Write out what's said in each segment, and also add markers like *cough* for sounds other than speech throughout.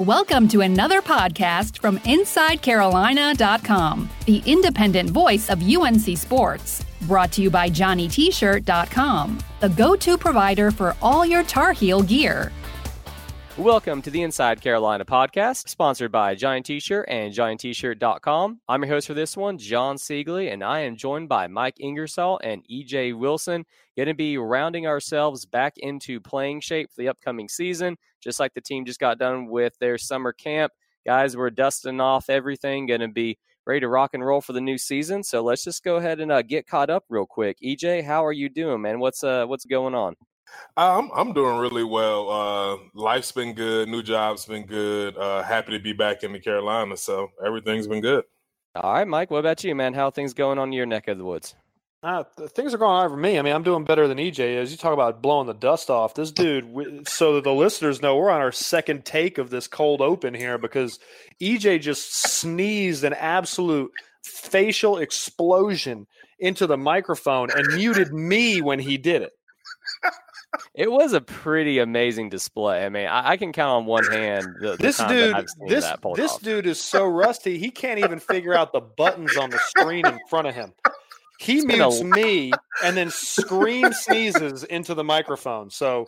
Welcome to another podcast from InsideCarolina.com, the independent voice of UNC Sports. Brought to you by JohnnyT-shirt.com, the go-to provider for all your Tar Heel gear. Welcome to the Inside Carolina podcast, sponsored by Johnny T-Shirt and JohnnyT-shirt.com. I'm your host for this one, John Siegley, and I am joined by Mike Ingersoll and EJ Wilson. Going to be rounding ourselves back into playing shape for the upcoming season, just like the team just got done with their summer camp. Guys, we're dusting off everything, going to be ready to rock and roll for the new season. So let's just go ahead and uh, get caught up real quick. EJ, how are you doing, man? What's uh what's going on? I'm I'm doing really well. Uh, life's been good. New job's been good. Uh, happy to be back in the Carolina. So everything's been good. All right, Mike. What about you, man? How things going on your neck of the woods? Uh, things are going on for me. I mean, I'm doing better than EJ is. You talk about blowing the dust off. This dude, so that the listeners know, we're on our second take of this cold open here because EJ just sneezed an absolute facial explosion into the microphone and muted me when he did it it was a pretty amazing display. I mean, I, I can count on one hand the, the this dude. this this off. dude is so rusty. He can't even figure out the buttons on the screen in front of him. He it's mutes a... me and then scream sneezes into the microphone. So,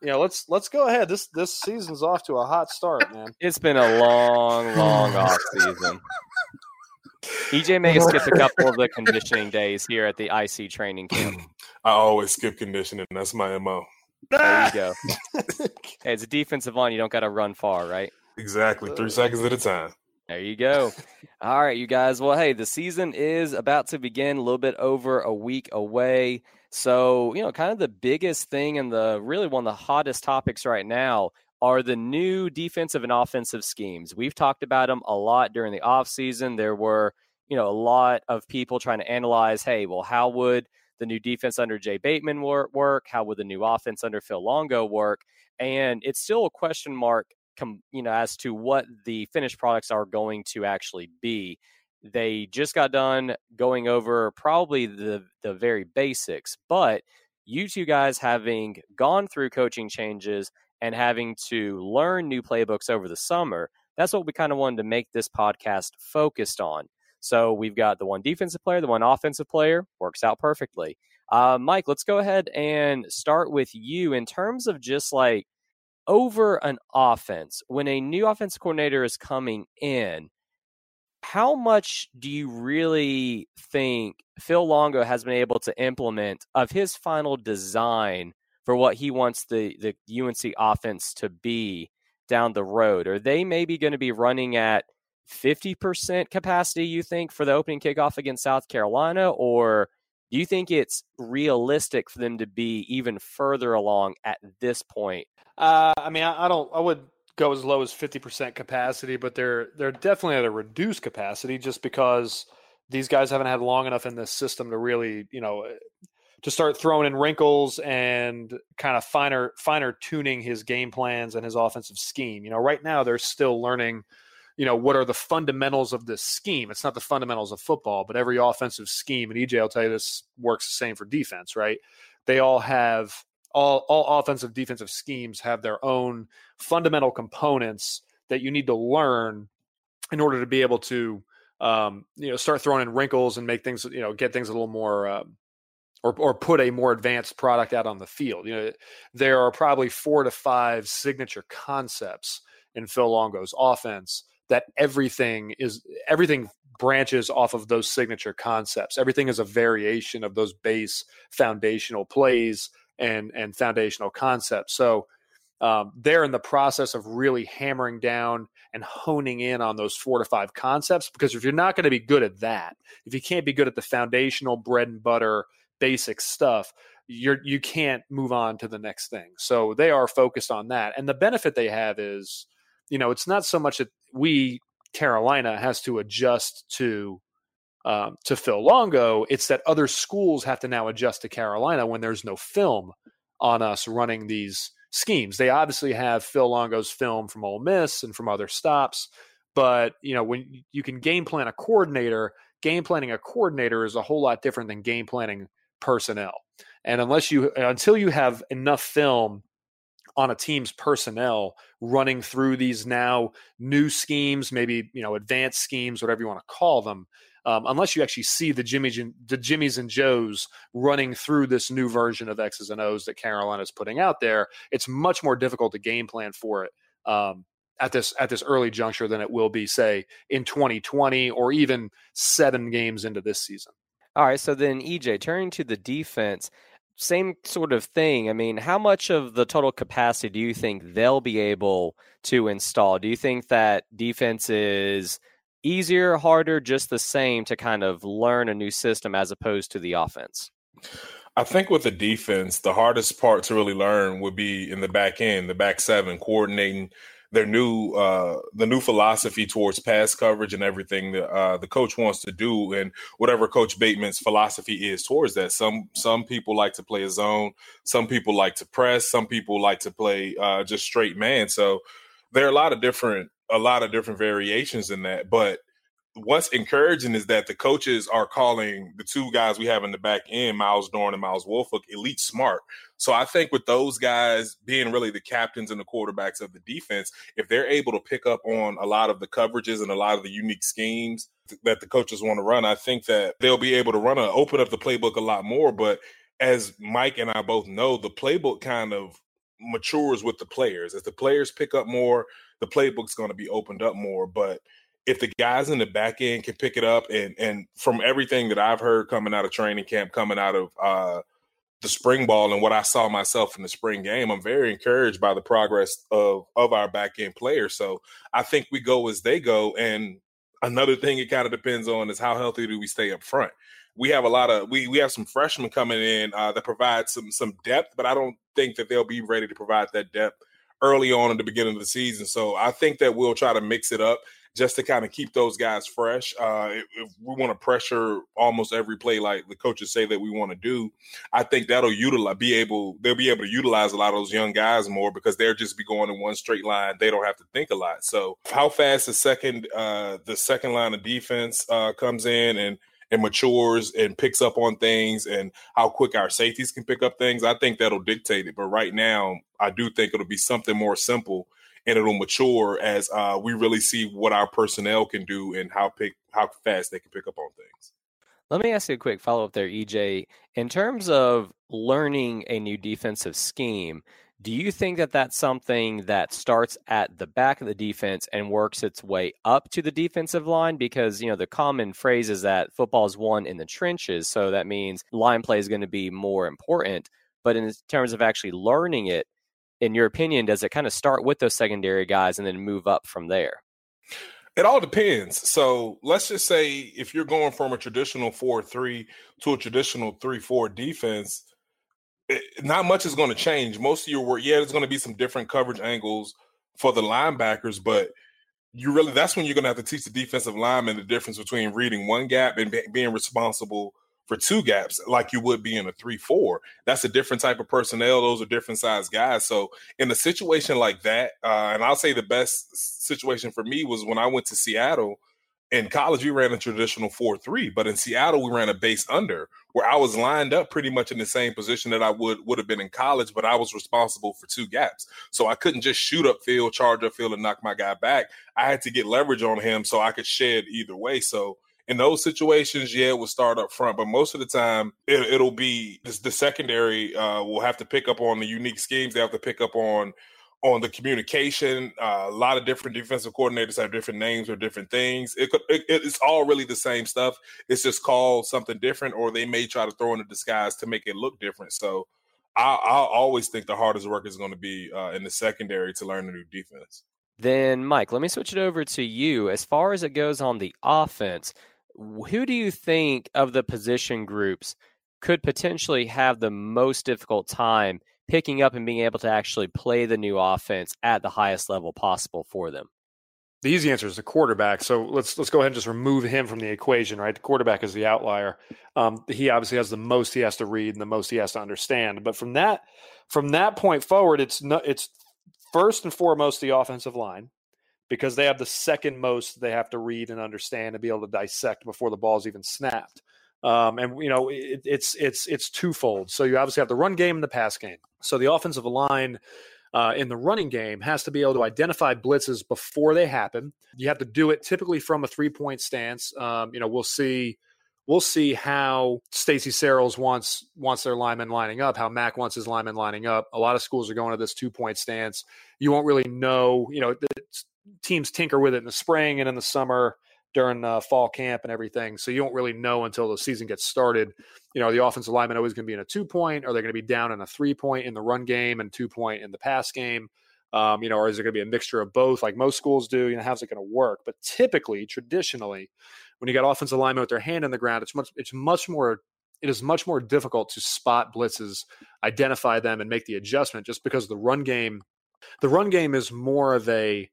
you know, let's let's go ahead. This this season's off to a hot start, man. It's been a long, long *laughs* off season. EJ may have skipped a couple of the conditioning days here at the IC training camp. *clears throat* I always skip conditioning. That's my MO. There you go. *laughs* hey, it's a defensive line. You don't got to run far, right? Exactly. Three seconds at a time. There you go. All right, you guys. Well, hey, the season is about to begin, a little bit over a week away. So, you know, kind of the biggest thing and the really one of the hottest topics right now are the new defensive and offensive schemes. We've talked about them a lot during the offseason. There were, you know, a lot of people trying to analyze, hey, well, how would the new defense under Jay Bateman work? How would the new offense under Phil Longo work? And it's still a question mark, you know, as to what the finished products are going to actually be. They just got done going over probably the the very basics, but you two guys having gone through coaching changes and having to learn new playbooks over the summer, that's what we kind of wanted to make this podcast focused on. So we've got the one defensive player, the one offensive player, works out perfectly. Uh, Mike, let's go ahead and start with you in terms of just like over an offense. When a new offense coordinator is coming in, how much do you really think Phil Longo has been able to implement of his final design for what he wants the, the UNC offense to be down the road? Are they maybe going to be running at 50% capacity, you think, for the opening kickoff against South Carolina? Or do you think it's realistic for them to be even further along at this point? Uh, I mean, I, I don't, I would go as low as 50% capacity, but they're, they're definitely at a reduced capacity just because these guys haven't had long enough in this system to really, you know, to start throwing in wrinkles and kind of finer, finer tuning his game plans and his offensive scheme. You know, right now they're still learning – you know, what are the fundamentals of this scheme? It's not the fundamentals of football, but every offensive scheme, and EJ will tell you this works the same for defense, right? They all have all all offensive defensive schemes have their own fundamental components that you need to learn in order to be able to um, you know start throwing in wrinkles and make things you know get things a little more um, or or put a more advanced product out on the field. You know, there are probably four to five signature concepts in Phil Longo's offense that everything is everything branches off of those signature concepts. Everything is a variation of those base foundational plays and and foundational concepts. So um, they're in the process of really hammering down and honing in on those four to five concepts because if you're not going to be good at that, if you can't be good at the foundational bread and butter basic stuff, you're you can't move on to the next thing. So they are focused on that. And the benefit they have is you know, it's not so much that we Carolina has to adjust to um, to Phil Longo. It's that other schools have to now adjust to Carolina when there's no film on us running these schemes. They obviously have Phil Longo's film from Ole Miss and from other stops, but you know when you can game plan a coordinator, game planning a coordinator is a whole lot different than game planning personnel. And unless you until you have enough film on a team's personnel running through these now new schemes, maybe you know advanced schemes, whatever you want to call them. Um, unless you actually see the Jimmys and the Jimmys and Joes running through this new version of X's and O's that Carolina is putting out there, it's much more difficult to game plan for it um, at this at this early juncture than it will be, say, in 2020 or even seven games into this season. All right, so then EJ, turning to the defense, same sort of thing. I mean, how much of the total capacity do you think they'll be able to install? Do you think that defense is easier, harder, just the same to kind of learn a new system as opposed to the offense? I think with the defense, the hardest part to really learn would be in the back end, the back seven, coordinating their new uh, the new philosophy towards pass coverage and everything that uh, the coach wants to do, and whatever Coach Bateman's philosophy is towards that. Some some people like to play a zone, some people like to press, some people like to play uh, just straight man. So there are a lot of different a lot of different variations in that, but what's encouraging is that the coaches are calling the two guys we have in the back end, Myles Dorn and Myles Wolfolk, elite smart. So I think with those guys being really the captains and the quarterbacks of the defense, if they're able to pick up on a lot of the coverages and a lot of the unique schemes that the coaches want to run, I think that they'll be able to run a open up the playbook a lot more. But as Mike and I both know, the playbook kind of matures with the players. As the players pick up more, the playbook's going to be opened up more. But if the guys in the back end can pick it up and and from everything that I've heard coming out of training camp, coming out of uh, the spring ball and what I saw myself in the spring game, I'm very encouraged by the progress of of our back end players. So I think we go as they go. And another thing it kind of depends on is how healthy do we stay up front. We have a lot of we we have some freshmen coming in uh, that provide some some depth, but I don't think that they'll be ready to provide that depth early on in the beginning of the season. So I think that we'll try to mix it up just to kind of keep those guys fresh. Uh, if, we want to pressure almost every play, like the coaches say that we want to do, I think that'll utilize, be able, they'll be able to utilize a lot of those young guys more because they'll just be going in one straight line. They don't have to think a lot. So how fast the second, uh, the second line of defense uh, comes in and and matures and picks up on things and how quick our safeties can pick up things, I think that'll dictate it. But right now, I do think it'll be something more simple and it'll mature as uh, we really see what our personnel can do and how pick how fast they can pick up on things. Let me ask you a quick follow up there, EJ. In terms of learning a new defensive scheme, do you think that that's something that starts at the back of the defense and works its way up to the defensive line? Because, you know, the common phrase is that football is won in the trenches. So that means line play is going to be more important. But in terms of actually learning it, in your opinion, does it kind of start with those secondary guys and then move up from there? It all depends. So let's just say if you're going from a traditional 4 3 to a traditional 3 4 defense, not much is going to change. Most of your work, yeah, there's going to be some different coverage angles for the linebackers, but you really that's when you're going to have to teach the defensive lineman the difference between reading one gap and be, being responsible for two gaps like you would be in a three four. That's a different type of personnel. Those are different size guys. So in a situation like that, uh, and I'll say the best situation for me was when I went to Seattle. In college, we ran a traditional four three, but in Seattle, we ran a base under, where I was lined up pretty much in the same position that I would would have been in college, but I was responsible for two gaps. So I couldn't just shoot up field, charge up field, and knock my guy back. I had to get leverage on him so I could shed either way. So in those situations, yeah, it will start up front, but most of the time it, will be the secondary uh, will have to pick up on the unique schemes. They have to pick up on on the communication. Uh, a lot of different defensive coordinators have different names or different things. It, could, it, it's all really the same stuff. It's just called something different, or they may try to throw in a disguise to make it look different. So I, I always think the hardest work is going to be uh, in the secondary to learn a new defense. Then, Mike, let me switch it over to you. As far as it goes on the offense, who do you think of the position groups could potentially have the most difficult time picking up and being able to actually play the new offense at the highest level possible for them? The easy answer is the quarterback. So let's let's go ahead and just remove him from the equation, right? The quarterback is the outlier. Um, he obviously has the most he has to read and the most he has to understand. But from that from that point forward, it's no, it's first and foremost the offensive line because they have the second most they have to read and understand and be able to dissect before the ball's even snapped. Um, and you know it, it's it's it's twofold. So you obviously have the run game and the pass game. So the offensive line, uh, in the running game has to be able to identify blitzes before they happen. You have to do it typically from a three point stance. Um, you know, we'll see. We'll see how Stacy Searels wants wants their linemen lining up, how Mac wants his linemen lining up. A lot of schools are going to this two point stance. You won't really know, you know, teams tinker with it in the spring and in the summer during uh, fall camp and everything. So you don't really know until the season gets started. You know, the offensive lineman always going to be in a two point, Are they're going to be down in a three point in the run game and two point in the pass game. Um, you know, or is it going to be a mixture of both, like most schools do? You know, how's it going to work? But typically, traditionally, when you got offensive linemen with their hand on the ground, it's much it's much more it is much more difficult to spot blitzes, identify them, and make the adjustment. Just because the run game, the run game is more of a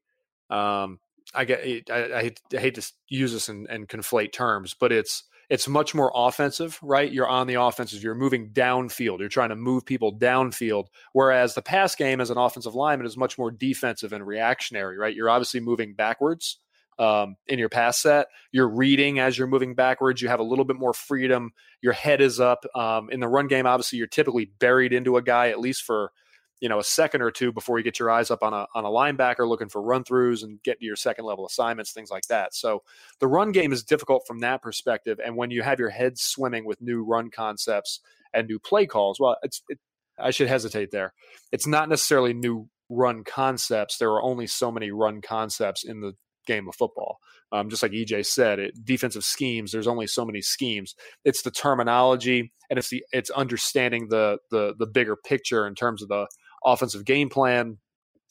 um, I get I, I, hate to use this and, and conflate terms, but it's it's much more offensive, right? You're on the offensive, you're moving downfield, you're trying to move people downfield. Whereas the pass game as an offensive lineman is much more defensive and reactionary, right? You're obviously moving backwards um, in your pass set. You're reading as you're moving backwards. You have a little bit more freedom. Your head is up. Um, in the run game, obviously, you're typically buried into a guy at least for you know a second or two before you get your eyes up on a on a linebacker looking for run throughs and get to your second level assignments, things like that. So the run game is difficult from that perspective. And when you have your head swimming with new run concepts and new play calls, well, it's it, I should hesitate there. It's not necessarily new run concepts. There are only so many run concepts in the game of football. Um, just like EJ said, it, defensive schemes. There's only so many schemes. It's the terminology and it's the it's understanding the the the bigger picture in terms of the offensive game plan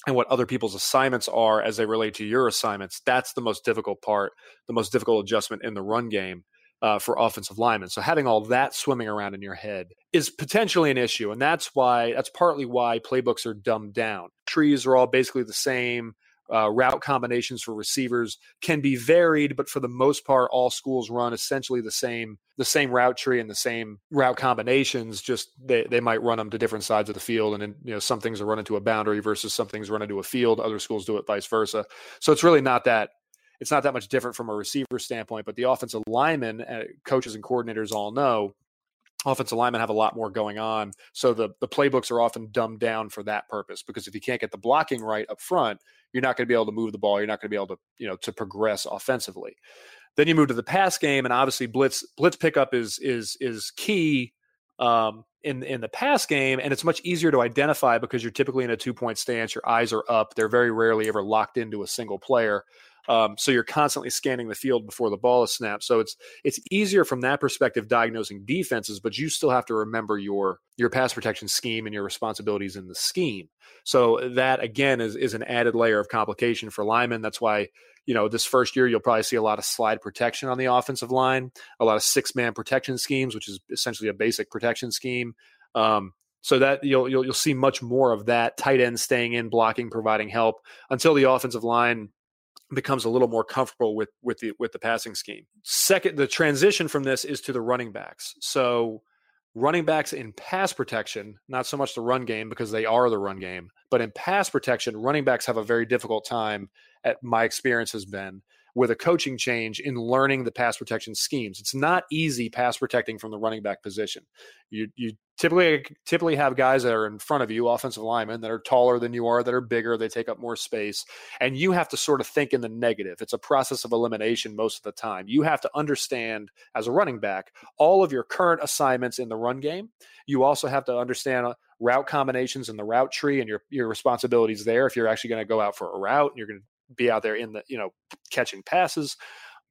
and what other people's assignments are as they relate to your assignments. That's the most difficult part, the most difficult adjustment in the run game uh, for offensive linemen. So having all that swimming around in your head is potentially an issue, and that's why that's partly why playbooks are dumbed down. Trees are all basically the same uh, route combinations for receivers can be varied, but for the most part, all schools run essentially the same the same route tree and the same route combinations. Just they, they might run them to different sides of the field, and then you know some things are run into a boundary versus some things run into a field. Other schools do it vice versa. So it's really not that it's not that much different from a receiver standpoint. But the offensive linemen, uh, coaches and coordinators all know offensive linemen have a lot more going on. So the the playbooks are often dumbed down for that purpose because if you can't get the blocking right up front, you're not going to be able to move the ball. You're not going to be able to, you know, to progress offensively. Then you move to the pass game, and obviously blitz blitz pickup is is is key um, in in the pass game, and it's much easier to identify because you're typically in a two point stance. Your eyes are up. They're very rarely ever locked into a single player. Um, so you're constantly scanning the field before the ball is snapped. So it's it's easier from that perspective diagnosing defenses, but you still have to remember your your pass protection scheme and your responsibilities in the scheme. So that again is is an added layer of complication for linemen. That's why you know this first year you'll probably see a lot of slide protection on the offensive line, a lot of six man protection schemes, which is essentially a basic protection scheme. Um, so that you'll, you'll you'll see much more of that tight end staying in, blocking, providing help until the offensive line becomes a little more comfortable with with the with the passing scheme. Second, the transition from this is to the running backs. So running backs in pass protection, not so much the run game because they are the run game, but in pass protection, running backs have a very difficult time at my experience has been with a coaching change in learning the pass protection schemes. It's not easy pass protecting from the running back position. You you typically typically have guys that are in front of you, offensive linemen that are taller than you are, that are bigger, they take up more space, and you have to sort of think in the negative. It's a process of elimination most of the time. You have to understand as a running back all of your current assignments in the run game. You also have to understand uh, route combinations in the route tree and your your responsibilities there if you're actually going to go out for a route and you're going to be out there in the you know catching passes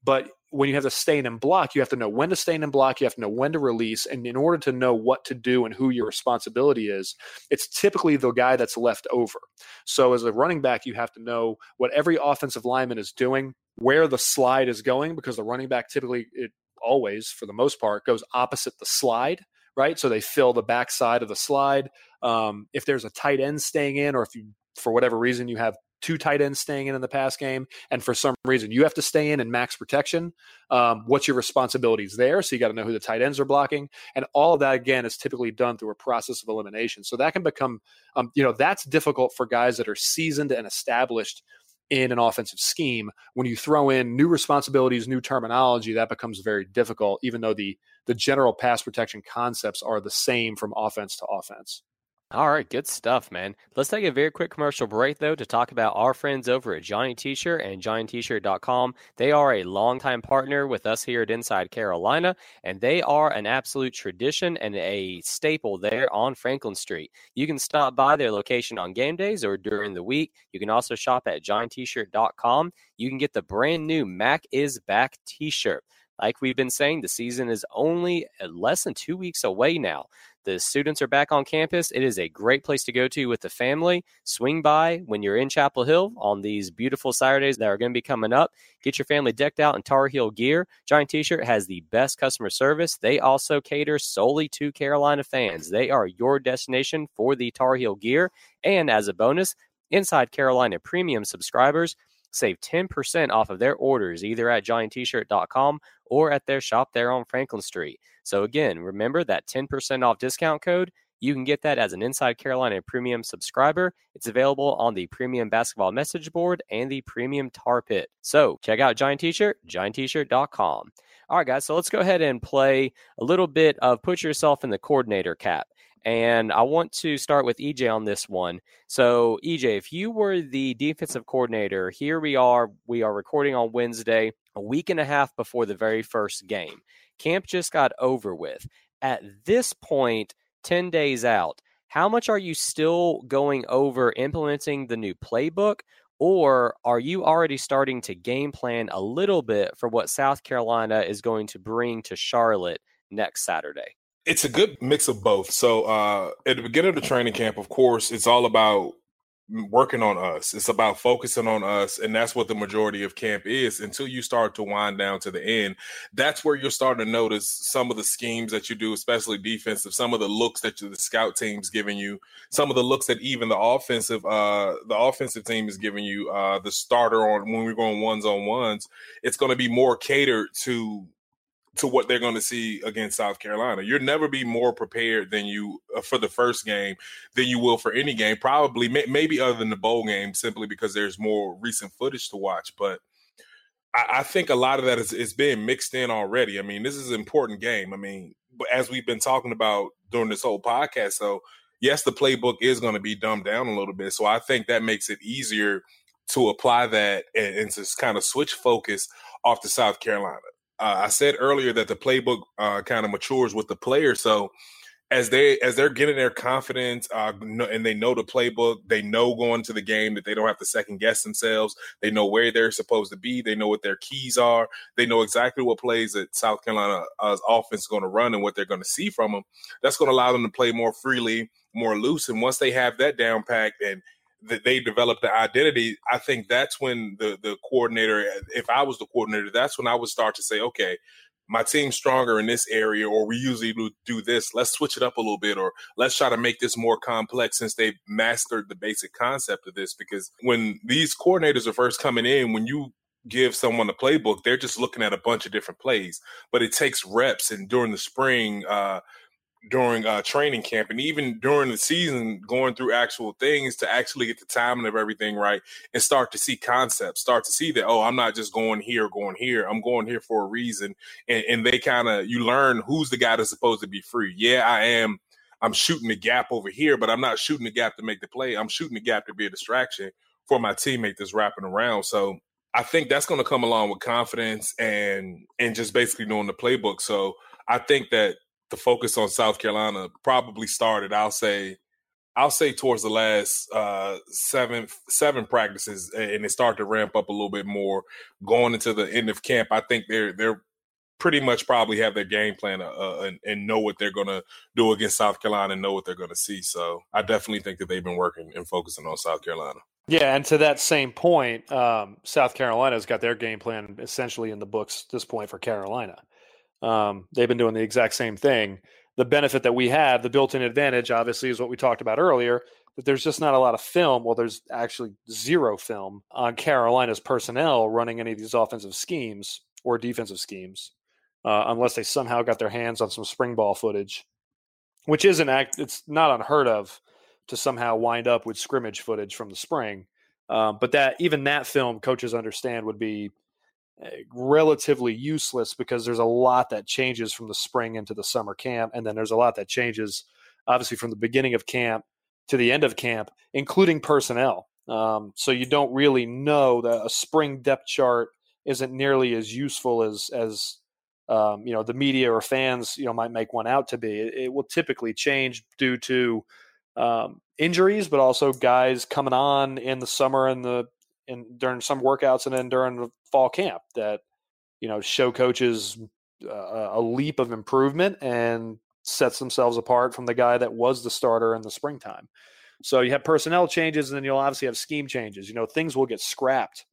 but when you have to stay in and block you have to know when to stay in and block you have to know when to release and in order to know what to do and who your responsibility is it's typically the guy that's left over. So as a running back you have to know what every offensive lineman is doing where the slide is going because the running back typically it always for the most part goes opposite the slide right? So they fill the back side of the slide. Um, if there's a tight end staying in or if you for whatever reason you have two tight ends staying in in the pass game, and for some reason you have to stay in and max protection, um, what's your responsibilities there? So you got to know who the tight ends are blocking, and all of that again is typically done through a process of elimination. So that can become, um, you know, that's difficult for guys that are seasoned and established in an offensive scheme. When you throw in new responsibilities, new terminology, that becomes very difficult, even though the the general pass protection concepts are the same from offense to offense. All right, good stuff, man. Let's take a very quick commercial break, though, to talk about our friends over at Johnny T-Shirt and JohnnyT-Shirt.com. They are a longtime partner with us here at Inside Carolina, and they are an absolute tradition and a staple there on Franklin Street. You can stop by their location on game days or during the week. You can also shop at JohnnyT-Shirt.com. You can get the brand new Mac is Back T-shirt. Like we've been saying, the season is only uh, less than two weeks away now. The students are back on campus. It is a great place to go to with the family. Swing by when you're in Chapel Hill on these beautiful Saturdays that are going to be coming up. Get your family decked out in Tar Heel gear. Johnny T shirt has the best customer service. They also cater solely to Carolina fans. They are your destination for the Tar Heel gear. And as a bonus, Inside Carolina Premium subscribers save 10% off of their orders either at johnnytshirt.com or at their shop there on Franklin Street. So again, remember that 10% off discount code. You can get that as an Inside Carolina Premium subscriber. It's available on the Premium Basketball Message Board and the Premium Tar Pit. So check out Johnny T-Shirt, johnnytshirt.com. All right, guys, so let's go ahead and play a little bit of Put Yourself in the Coordinator Cap. And I want to start with EJ on this one. So, EJ, if you were the defensive coordinator, here we are. We are recording on Wednesday, a week and a half before the very first game. Camp just got over with. At this point, 10 days out, how much are you still going over implementing the new playbook? Or are you already starting to game plan a little bit for what South Carolina is going to bring to Charlotte next Saturday? It's a good mix of both. So uh, at the beginning of the training camp, of course, it's all about working on us. It's about focusing on us. And that's what the majority of camp is until you start to wind down to the end. That's where you're starting to notice some of the schemes that you do, especially defensive, some of the looks that the scout team's giving you, some of the looks that even the offensive, uh, the offensive team is giving you, uh, the starter on when we're going ones on ones. It's going to be more catered to to what they're going to see against South Carolina. You'll never be more prepared than you uh, for the first game than you will for any game. Probably, may, maybe other than the bowl game, simply because there's more recent footage to watch. But I, I think a lot of that is, is being mixed in already. I mean, this is an important game. I mean, as we've been talking about during this whole podcast, so yes, the playbook is going to be dumbed down a little bit. So I think that makes it easier to apply that and, and to kind of switch focus off to South Carolina uh, I said earlier that the playbook uh, kind of matures with the player. So as they as they're getting their confidence uh, and they know the playbook, they know going to the game that they don't have to second guess themselves. They know where they're supposed to be. They know what their keys are. They know exactly what plays that South Carolina's uh, offense is going to run and what they're going to see from them. That's going to allow them to play more freely, more loose. And once they have that down packed and that they develop the identity, I think that's when the the coordinator, if I was the coordinator, that's when I would start to say, okay, my team's stronger in this area, or we usually do this. Let's switch it up a little bit, or let's try to make this more complex since they've mastered the basic concept of this. Because when these coordinators are first coming in, when you give someone a playbook, they're just looking at a bunch of different plays. But it takes reps, and during the spring, uh, during uh, training camp and even during the season going through actual things to actually get the timing of everything right and start to see concepts start to see that oh i'm not just going here going here. I'm going here for a reason. And, and they kind of you learn who's the guy that's supposed to be free. Yeah i am. I'm shooting the gap over here but i'm not shooting the gap to make the play. I'm shooting the gap to be a distraction for my teammate that's wrapping around. So i think that's going to come along with confidence and and just basically knowing the playbook. So i think that the focus on South Carolina probably started, I'll say, I'll say towards the last uh, seven seven practices, and it started to ramp up a little bit more going into the end of camp. I think they're they're pretty much probably have their game plan uh, uh and, and, know what they're going to do against South Carolina and know what they're going to see. So I definitely think that they've been working and focusing on South Carolina. Yeah, and to that same point, um, South Carolina's got their game plan essentially in the books at this point for Carolina. Um, they've been doing the exact same thing. The benefit that we have, the built in advantage, obviously, is what we talked about earlier that there's just not a lot of film. Well, there's actually zero film on Carolina's personnel running any of these offensive schemes or defensive schemes, uh, unless they somehow got their hands on some spring ball footage, which isn't act. It's not unheard of to somehow wind up with scrimmage footage from the spring. Um, but that even that film, coaches understand would be relatively useless because there's a lot that changes from the spring into the summer camp and then there's a lot that changes obviously from the beginning of camp to the end of camp, including personnel. Um, so you don't really know that a spring depth chart isn't nearly as useful as as um, you know the media or fans you know might make one out to be. It, it will typically change due to um, injuries, but also guys coming on in the summer and the in during some workouts and then during the fall camp that you know show coaches uh, a leap of improvement and sets themselves apart from the guy that was the starter in the springtime. So you have personnel changes, and then you'll obviously have scheme changes. You know, things will get scrapped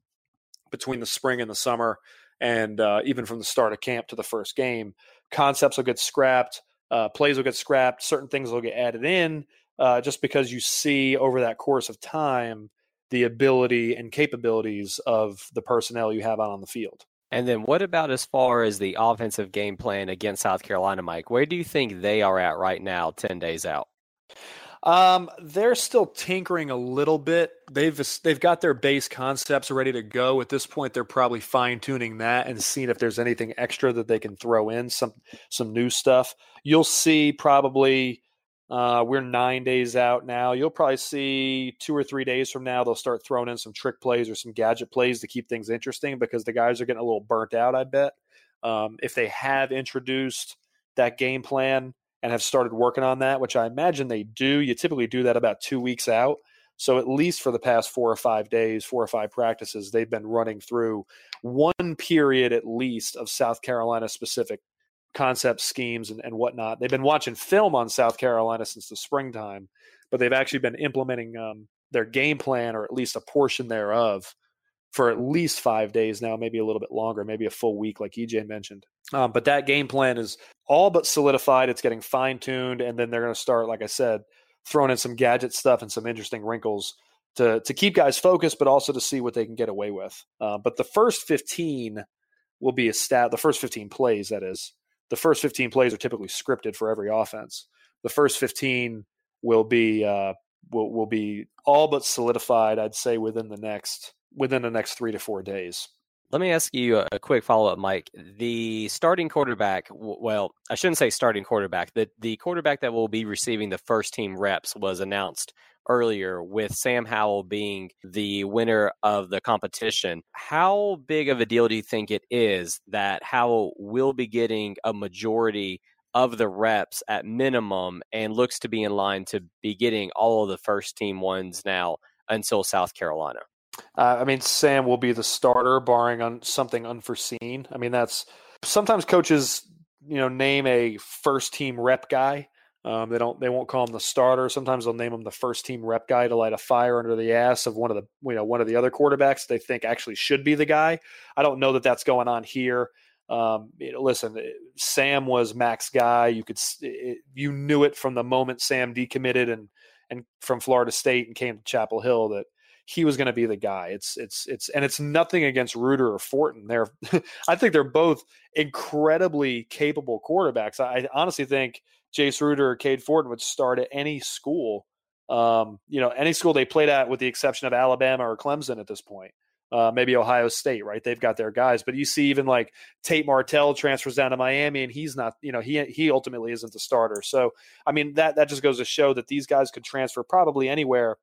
between the spring and the summer, and uh, even from the start of camp to the first game. Concepts will get scrapped, uh, plays will get scrapped, certain things will get added in, uh, just because you see over that course of time the ability and capabilities of the personnel you have out on the field. And then what about as far as the offensive game plan against South Carolina, Mike? Where do you think they are at right now, 10 days out? Um, they're still tinkering a little bit. They've they've got their base concepts ready to go. At this point, they're probably fine tuning that and seeing if there's anything extra that they can throw in some some new stuff. You'll see probably uh, we're nine days out now. You'll probably see two or three days from now they'll start throwing in some trick plays or some gadget plays to keep things interesting because the guys are getting a little burnt out. I bet um, if they have introduced that game plan and have started working on that, which I imagine they do. You typically do that about two weeks out. So at least for the past four or five days, four or five practices, they've been running through one period at least of South Carolina specific concept schemes and, and whatnot. They've been watching film on South Carolina since the springtime, but they've actually been implementing um, their game plan or at least a portion thereof for at least five days now, maybe a little bit longer, maybe a full week, like EJ mentioned. Um, but that game plan is all but solidified. It's getting fine tuned, and then they're going to start, like I said, throwing in some gadget stuff and some interesting wrinkles to to keep guys focused, but also to see what they can get away with. Uh, but the first fifteen will be a stat. The first fifteen plays, that is, the first fifteen plays are typically scripted for every offense. The first fifteen will be uh, will will be all but solidified. I'd say within the next within the next three to four days. Let me ask you a quick follow up, Mike. The starting quarterback, well, I shouldn't say starting quarterback. The, the quarterback that will be receiving the first team reps was announced earlier with Sam Howell being the winner of the competition. How big of a deal do you think it is that Howell will be getting a majority of the reps at minimum and looks to be in line to be getting all of the first team ones now until South Carolina? Uh, I mean, Sam will be the starter, barring on something unforeseen. I mean, that's sometimes coaches, you know, name a first team rep guy. Um, they don't. They won't call him the starter. Sometimes they'll name him the first team rep guy to light a fire under the ass of one of the you know one of the other quarterbacks they think actually should be the guy. I don't know that that's going on here. Um, you know, listen, eh, Sam was Mac's guy. You could it, you knew it from the moment Sam decommitted and and from Florida State and came to Chapel Hill that he was going to be the guy. It's it's it's and it's nothing against Ruder or Fortin. They're *laughs* I think they're both incredibly capable quarterbacks. I, honestly think Jace Ruder or Cade Ford would start at any school. Um, you know, any school they played at, with the exception of Alabama or Clemson at this point. Uh, maybe Ohio State, right? They've got their guys, but you see even like Tate Martell transfers down to Miami, and he's not, you know, he he ultimately isn't the starter. So, I mean, that that just goes to show that these guys could transfer probably anywhere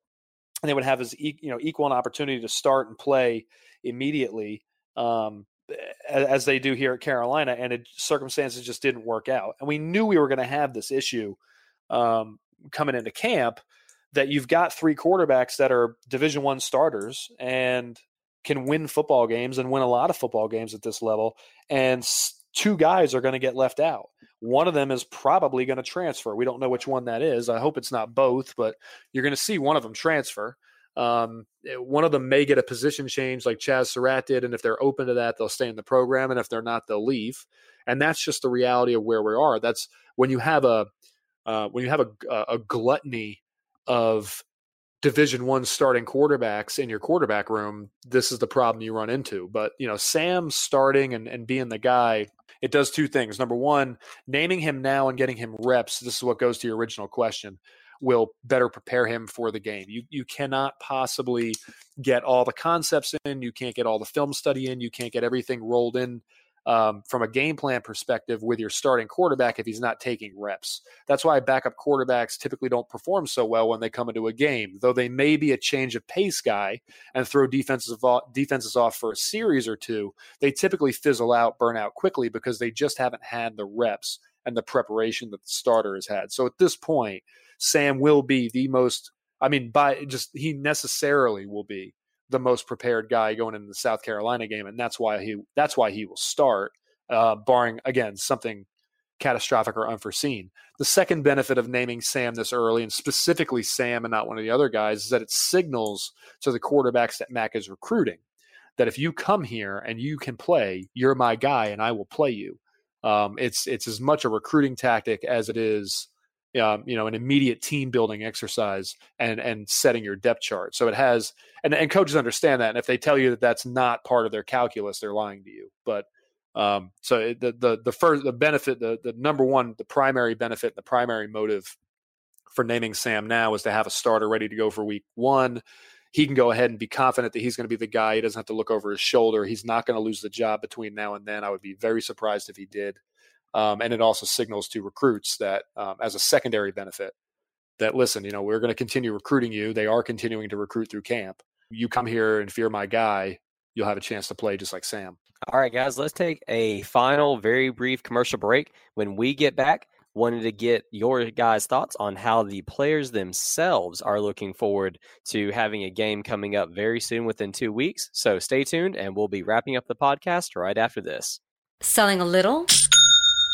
and they would have as you know equal an opportunity to start and play immediately um, as they do here at Carolina, and it, circumstances just didn't work out. And we knew we were going to have this issue um, coming into camp that you've got three quarterbacks that are Division One starters and can win football games and win a lot of football games at this level, and two guys are going to get left out. One of them is probably going to transfer. We don't know which one that is. I hope it's not both, but you're going to see one of them transfer. Um, eh, one of them may get a position change like Chaz Surratt did, and if they're open to that, they'll stay in the program, and if they're not, they'll leave. And that's just the reality of where we are. That's when you have a uh, when you have a, a gluttony of division one starting quarterbacks in your quarterback room this is the problem you run into but you know sam starting and, and being the guy it does two things. Number one, naming him now and getting him reps. This is what goes to your original question. Will better prepare him for the game. You you cannot possibly get all the concepts in. You can't get all the film study in. You can't get everything rolled in um, from a game plan perspective with your starting quarterback if he's not taking reps. That's why backup quarterbacks typically don't perform so well when they come into a game, though they may be a change of pace guy and throw defenses off, defenses off for a series or two. They typically fizzle out, burn out quickly because they just haven't had the reps and the preparation that the starter has had. So at this point, Sam will be the most. I mean, by just he necessarily will be the most prepared guy going into the South Carolina game, and that's why he that's why he will start, uh, barring again something catastrophic or unforeseen. The second benefit of naming Sam this early, and specifically Sam and not one of the other guys, is that it signals to the quarterbacks that Mac is recruiting that if you come here and you can play, you're my guy, and I will play you. Um, it's it's as much a recruiting tactic as it is um, you know an immediate team building exercise and and setting your depth chart so it has and, and coaches understand that and if they tell you that that's not part of their calculus they're lying to you but um, so the the the first the benefit the the number one the primary benefit the primary motive for naming Sam now is to have a starter ready to go for week one he can go ahead and be confident that he's going to be the guy. He doesn't have to look over his shoulder. He's not going to lose the job between now and then. I would be very surprised if he did. Um, and it also signals to recruits that, um, as a secondary benefit, that listen, you know, we're going to continue recruiting you. They are continuing to recruit through camp. You come here and if you're my guy, you'll have a chance to play just like Sam. All right, guys, let's take a final, very brief commercial break. When we get back, wanted to get your guys' thoughts on how the players themselves are looking forward to having a game coming up very soon within two weeks. So stay tuned, and we'll be wrapping up the podcast right after this. Selling a little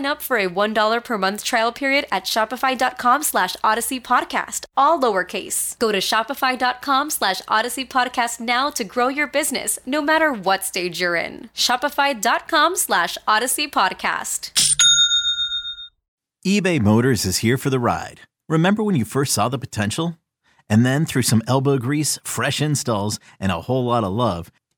up for a $1 per month trial period at shopify.com slash odyssey podcast, all lowercase. Go to shopify.com slash odyssey podcast now to grow your business, no matter what stage you're in. Shopify.com slash odyssey podcast. eBay Motors is here for the ride. Remember when you first saw the potential? And then through some elbow grease, fresh installs, and a whole lot of love,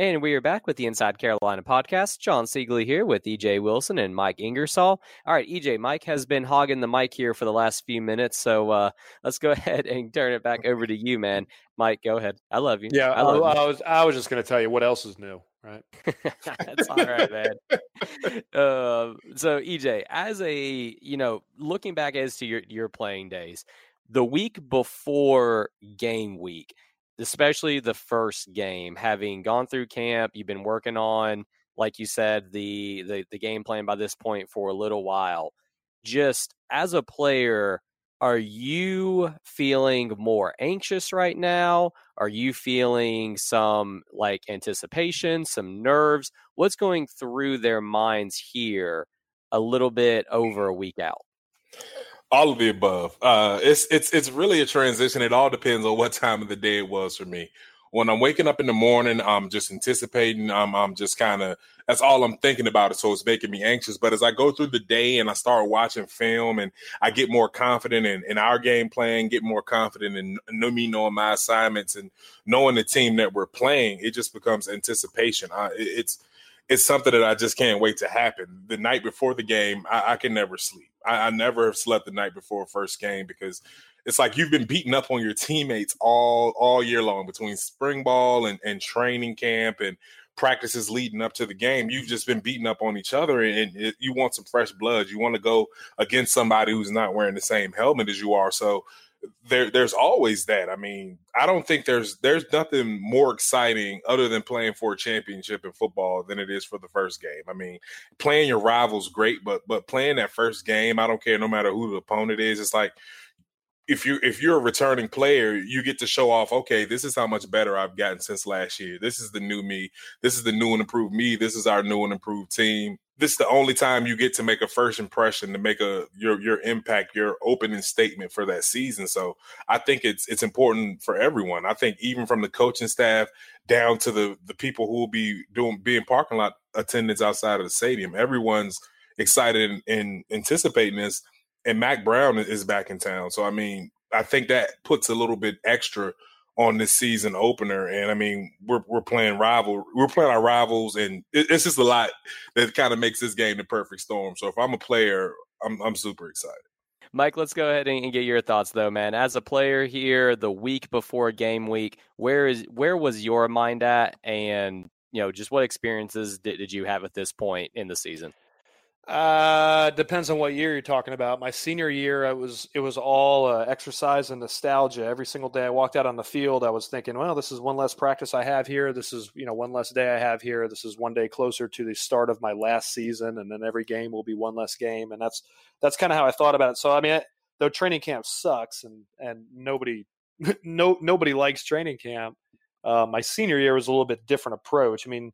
And we are back with the Inside Carolina podcast. Jon Seiglie here with EJ Wilson and Mike Ingersoll. All right, EJ, Mike has been hogging the mic here for the last few minutes, so uh, let's go *laughs* ahead and turn it back over to you, man. Mike, go ahead. I love you. Yeah, I, love I, you. I was I was just going to tell you what else is new, right? *laughs* That's all right, man. *laughs* Uh, so EJ, as a you know, looking back as to your your playing days, the week before game week, especially the first game, having gone through camp, you've been working on, like you said, the the, the game plan by this point for a little while. Just as a player, are you feeling more anxious right now? Are you feeling some like anticipation, some nerves? What's going through their minds here a little bit over a week out? All of the above. Uh, it's it's it's really a transition. It all depends on what time of the day it was for me. When I'm waking up in the morning, I'm just anticipating. I'm I'm just kind of that's all I'm thinking about. It so it's making me anxious. But as I go through the day and I start watching film and I get more confident in, in our game plan, get more confident in, me knowing my assignments and knowing the team that we're playing, it just becomes anticipation. I, it's it's something that I just can't wait to happen. The night before the game, I, I can never sleep. I, I, never have slept the night before first game because it's like you've been beating up on your teammates all all year long between spring ball and, and training camp and practices leading up to the game. You've just been beating up on each other, and it, you want some fresh blood. You want to go against somebody who's not wearing the same helmet as you are. So there there's always that. I mean, I don't think there's there's nothing more exciting other than playing for a championship in football than it is for the first game. I mean, playing your rivals great, but but playing that first game, I don't care no matter who the opponent is. It's like if you if you're a returning player, you get to show off, okay, this is how much better I've gotten since last year. This is the new me. This is the new and improved me. This is our new and improved team. This is the only time you get to make a first impression to make a your your impact, your opening statement for that season. So I think it's it's important for everyone. I think even from the coaching staff down to the the people who will be doing being parking lot attendants outside of the stadium, everyone's excited and, and anticipating this and Mack Brown is back in town. So I mean, I think that puts a little bit extra on this season opener. And I mean, we're we're playing rival, we're playing our rivals, and it, it's just a lot that kind of makes this game the perfect storm. So if I'm a player, I'm I'm super excited. Mike, let's go ahead and get your thoughts though, man. As a player here, the week before game week, where is where was your mind at, and you know, just what experiences did, did you have at this point in the season? Uh, depends on what year you're talking about. My senior year, it was it was all uh, exercise and nostalgia. Every single day I walked out on the field, I was thinking, well, this is one less practice I have here. This is you know one less day I have here. This is one day closer to the start of my last season, and then every game will be one less game. And that's that's kind of how I thought about it. So I mean, I, though training camp sucks and and nobody *laughs* no nobody likes training camp. Uh, my senior year was a little bit different approach. I mean,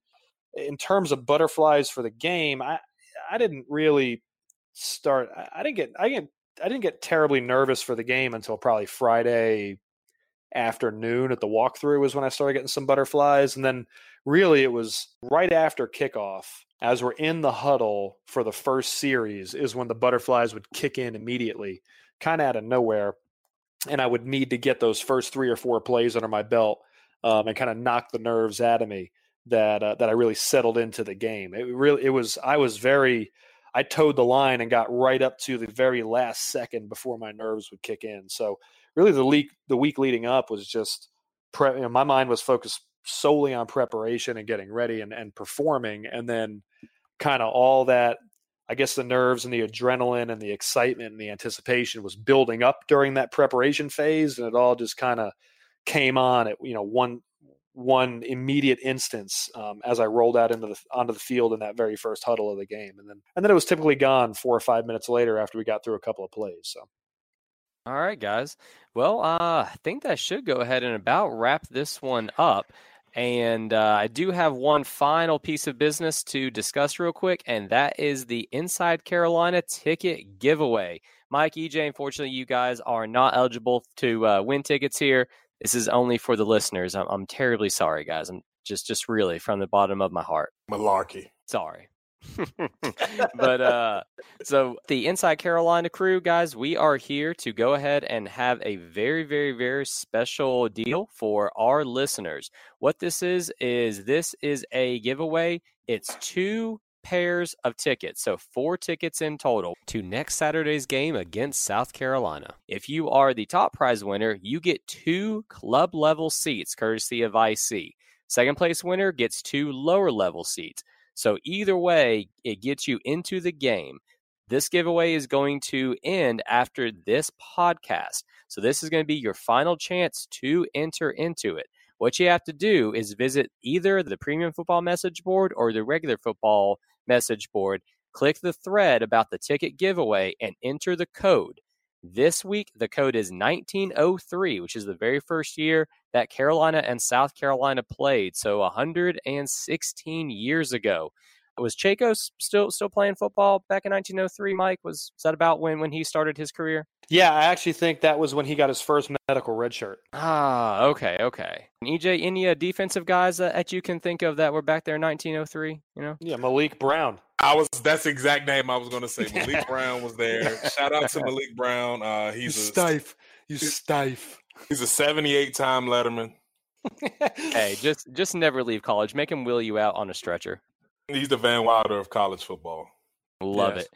in terms of butterflies for the game, I I didn't really start. I, didn't get. I didn't. I didn't get terribly nervous for the game until probably Friday afternoon at the walkthrough was when I started getting some butterflies, and then really it was right after kickoff as we're in the huddle for the first series is when the butterflies would kick in immediately, kind of out of nowhere, and I would need to get those first three or four plays under my belt um, and kind of knock the nerves out of me that uh, that I really settled into the game. It really it was I was very I towed the line and got right up to the very last second before my nerves would kick in. So really the week the week leading up was just pre- you know, my mind was focused solely on preparation and getting ready and, and performing and then kind of all that I guess the nerves and the adrenaline and the excitement and the anticipation was building up during that preparation phase and it all just kind of came on at you know one one immediate instance um, as I rolled out into the onto the field in that very first huddle of the game, and then and then it was typically gone four or five minutes later after we got through a couple of plays. So. All right, guys. Well, uh, I think that should go ahead and about wrap this one up. And uh, I do have one final piece of business to discuss real quick, and that is the Inside Carolina ticket giveaway. Mike, EJ, unfortunately, you guys are not eligible to uh, win tickets here. This is only for the listeners. I'm, I'm terribly sorry, guys. I'm just just really from the bottom of my heart. Malarkey. Sorry. *laughs* *laughs* but uh so the inside carolina crew guys we are here to go ahead and have a very very very special deal for our listeners what this is is this is a giveaway it's two pairs of tickets, so four tickets in total, to next Saturday's game against South Carolina. If you are the top prize winner, you get two club level seats courtesy of IC. Second place winner gets two lower level seats. So either way, it gets you into the game. This giveaway is going to end after this podcast. So this is going to be your final chance to enter into it. What you have to do is visit either the premium football message board or the regular football message board, click the thread about the ticket giveaway, and enter the code. This week, the code is 1903, which is the very first year that Carolina and South Carolina played. So 116 years ago. Was Chacos still still playing football back in 1903? Mike was, was that about when when he started his career? Yeah, I actually think that was when he got his first medical red shirt. Ah, okay, okay. EJ, any uh, defensive guys uh, that you can think of that were back there in 1903? You know? Yeah, Malik Brown. I was that's the exact name I was going to say. *laughs* Malik Brown was there. Shout out to Malik Brown. Uh, he's you a stife. You stife. He's a 78 time Letterman. *laughs* hey, just just never leave college. Make him wheel you out on a stretcher. He's the Van Wilder of college football. Love Yes. it.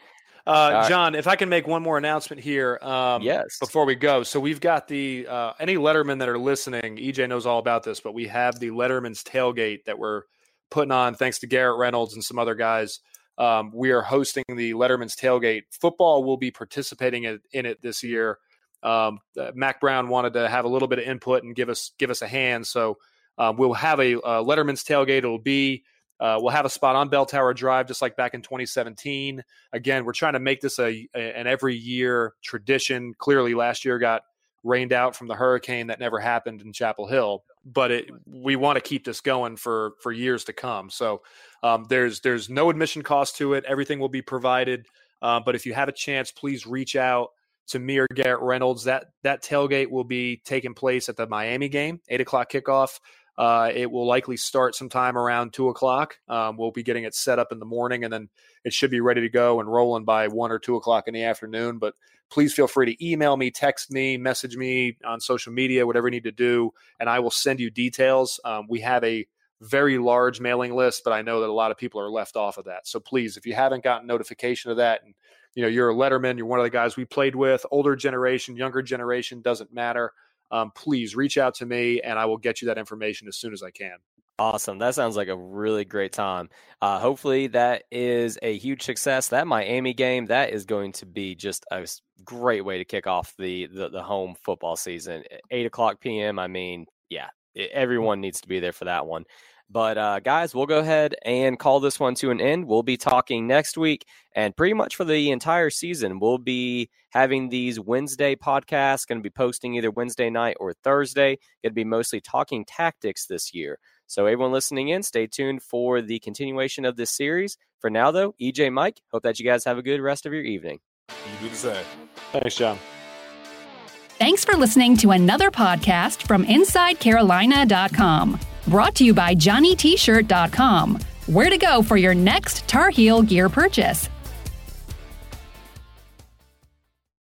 Uh, right. John, if I can make one more announcement here, um, Yes. before we go. So we've got the uh, any Letterman that are listening. EJ knows all about this, but we have the Letterman's tailgate that we're putting on thanks to Garrett Reynolds and some other guys. Um, we are hosting the Letterman's tailgate. Football will be participating in, in it this year. Um, uh, Mack Brown wanted to have a little bit of input and give us give us a hand, so um, we'll have a, uh Letterman's tailgate. It'll be uh, we'll have a spot on Bell Tower Drive, just like back in 2017 again, we're trying to make this a, a- an every year tradition. Clearly, last year got rained out from the hurricane that never happened in Chapel Hill, but it, we want to keep this going for for years to come. So um, there's there's no admission cost to it. Everything will be provided. Uh, but if you have a chance, please reach out to me or Garrett Reynolds. That that tailgate will be taking place at the Miami game, eight o'clock kickoff. Uh, it will likely start sometime around two o'clock. Um, we'll be getting it set up in the morning, and then it should be ready to go and rolling by one or two o'clock in the afternoon. But please feel free to email me, text me, message me on social media, whatever you need to do, and I will send you details. Um, we have a very large mailing list, but I know that a lot of people are left off of that. So please, if you haven't gotten notification of that, and you know you're a letterman, you're one of the guys we played with, older generation, younger generation, doesn't matter. Um, please reach out to me, and I will get you that information as soon as I can. Awesome. That sounds like a really great time. Uh, hopefully, that is a huge success. That Miami game, that is going to be just a great way to kick off the the, the home football season. Eight o'clock p.m. I mean, yeah, everyone needs to be there for that one. But uh, guys, we'll go ahead and call this one to an end. We'll be talking next week, and pretty much for the entire season, we'll be having these Wednesday podcasts. Going to be posting either Wednesday night or Thursday. Going to be mostly talking tactics this year. So, everyone listening in, stay tuned for the continuation of this series. For now, though, EJ Mike, hope that you guys have a good rest of your evening. You do the same. Thanks, John. Thanks for listening to another podcast from InsideCarolina.com. Brought to you by JohnnyT-shirt.com. Where to go for your next Tar Heel gear purchase.